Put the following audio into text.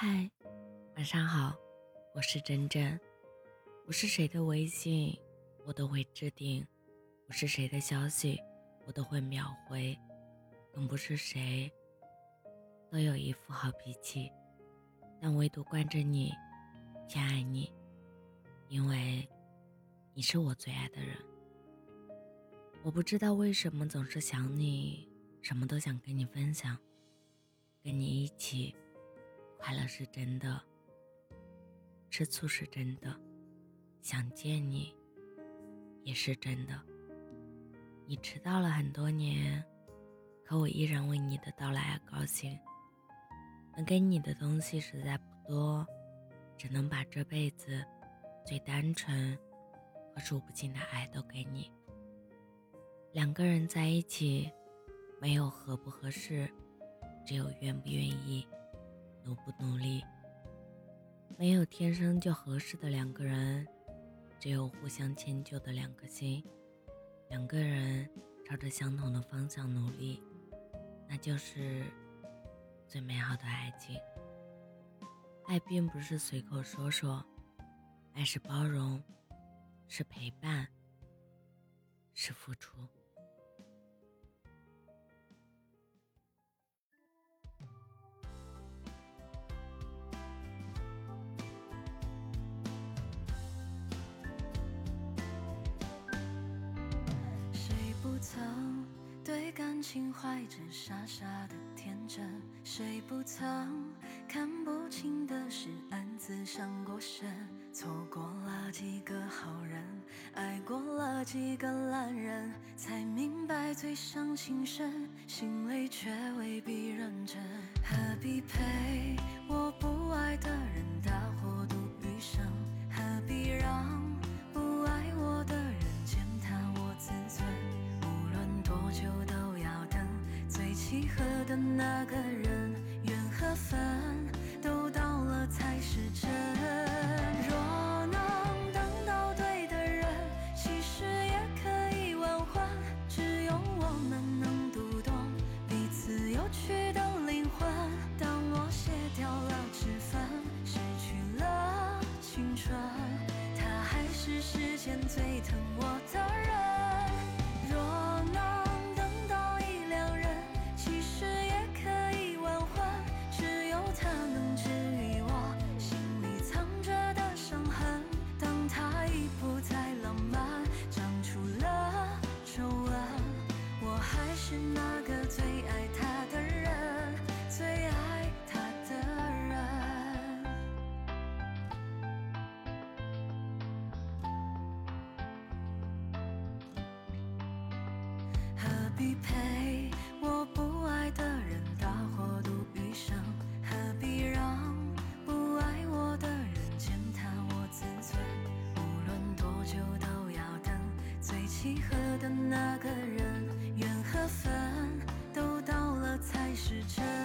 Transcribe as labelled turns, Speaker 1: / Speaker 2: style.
Speaker 1: 嗨，晚上好，我是真真。不是谁的微信我都会置顶，不是谁的消息我都会秒回，更不是谁都有一副好脾气。但唯独惯着你，偏爱你，因为你是我最爱的人。我不知道为什么总是想你，什么都想跟你分享，跟你一起。快乐是真的，吃醋是真的，想见你也是真的。你迟到了很多年，可我依然为你的到来而高兴。能给你的东西实在不多，只能把这辈子最单纯和数不尽的爱都给你。两个人在一起，没有合不合适，只有愿不愿意。努不努力？没有天生就合适的两个人，只有互相迁就的两颗心。两个人朝着相同的方向努力，那就是最美好的爱情。爱并不是随口说说，爱是包容，是陪伴，是付出。
Speaker 2: 曾对感情怀着傻傻的天真，谁不曾看不清的事暗自伤过神？错过了几个好人，爱过了几个烂人，才明白最伤情深，心里却未必认真。何必陪我不爱的人契合的那个人，缘和分都到了才是真。是那个最爱他的人，最爱他的人。何必陪我不爱的人大火度余生？何必让不爱我的人践踏我自尊？无论多久都要等最契合的那个人。分都到了才是真